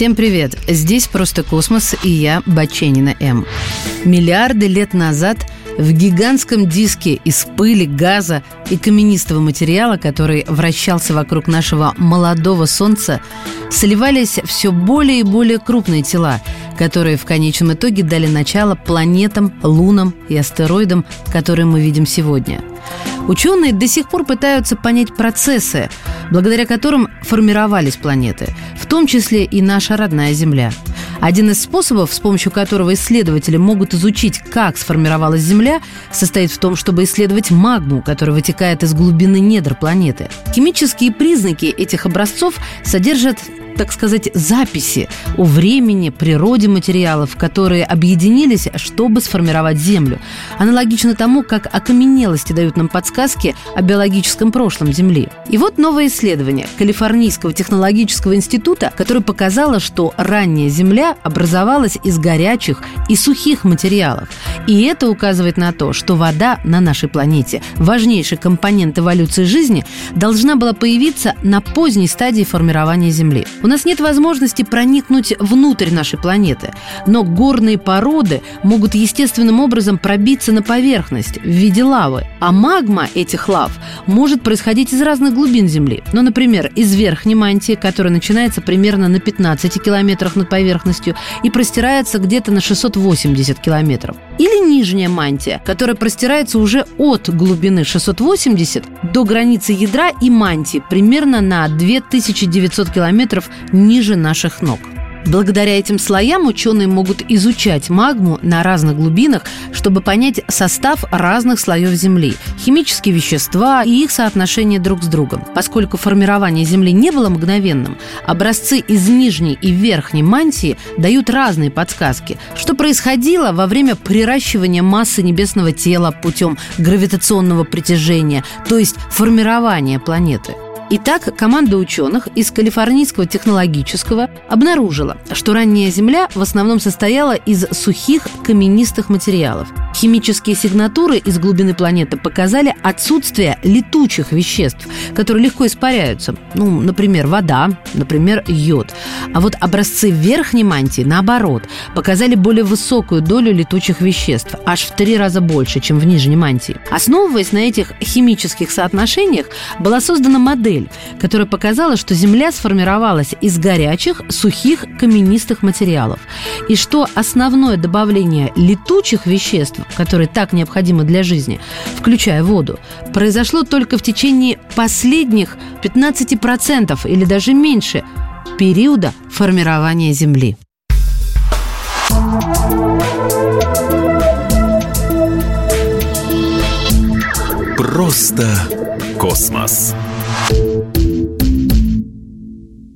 Всем привет! Здесь «Просто космос» и я, Баченина М. Миллиарды лет назад в гигантском диске из пыли, газа и каменистого материала, который вращался вокруг нашего молодого Солнца, сливались все более и более крупные тела, которые в конечном итоге дали начало планетам, лунам и астероидам, которые мы видим сегодня. Ученые до сих пор пытаются понять процессы, благодаря которым формировались планеты, в том числе и наша родная Земля. Один из способов, с помощью которого исследователи могут изучить, как сформировалась Земля, состоит в том, чтобы исследовать магму, которая вытекает из глубины недр планеты. Химические признаки этих образцов содержат так сказать, записи о времени, природе материалов, которые объединились, чтобы сформировать Землю. Аналогично тому, как окаменелости дают нам подсказки о биологическом прошлом Земли. И вот новое исследование Калифорнийского технологического института, которое показало, что ранняя Земля образовалась из горячих и сухих материалов. И это указывает на то, что вода на нашей планете, важнейший компонент эволюции жизни, должна была появиться на поздней стадии формирования Земли. У нас нет возможности проникнуть внутрь нашей планеты, но горные породы могут естественным образом пробиться на поверхность в виде лавы. А магма этих лав может происходить из разных глубин Земли. Ну, например, из верхней мантии, которая начинается примерно на 15 километрах над поверхностью и простирается где-то на 680 километров. Или нижняя мантия, которая простирается уже от глубины 680 до границы ядра и мантии примерно на 2900 километров ниже наших ног. Благодаря этим слоям ученые могут изучать магму на разных глубинах, чтобы понять состав разных слоев Земли, химические вещества и их соотношение друг с другом. Поскольку формирование Земли не было мгновенным, образцы из нижней и верхней мантии дают разные подсказки, что происходило во время приращивания массы небесного тела путем гравитационного притяжения, то есть формирования планеты. Итак, команда ученых из Калифорнийского технологического обнаружила, что ранняя Земля в основном состояла из сухих каменистых материалов. Химические сигнатуры из глубины планеты показали отсутствие летучих веществ, которые легко испаряются. Ну, например, вода, например, йод. А вот образцы верхней мантии, наоборот, показали более высокую долю летучих веществ, аж в три раза больше, чем в нижней мантии. Основываясь на этих химических соотношениях, была создана модель, которая показала, что Земля сформировалась из горячих, сухих, каменистых материалов. И что основное добавление летучих веществ, которые так необходимы для жизни, включая воду, произошло только в течение последних 15% или даже меньше периода формирования Земли. Просто космос.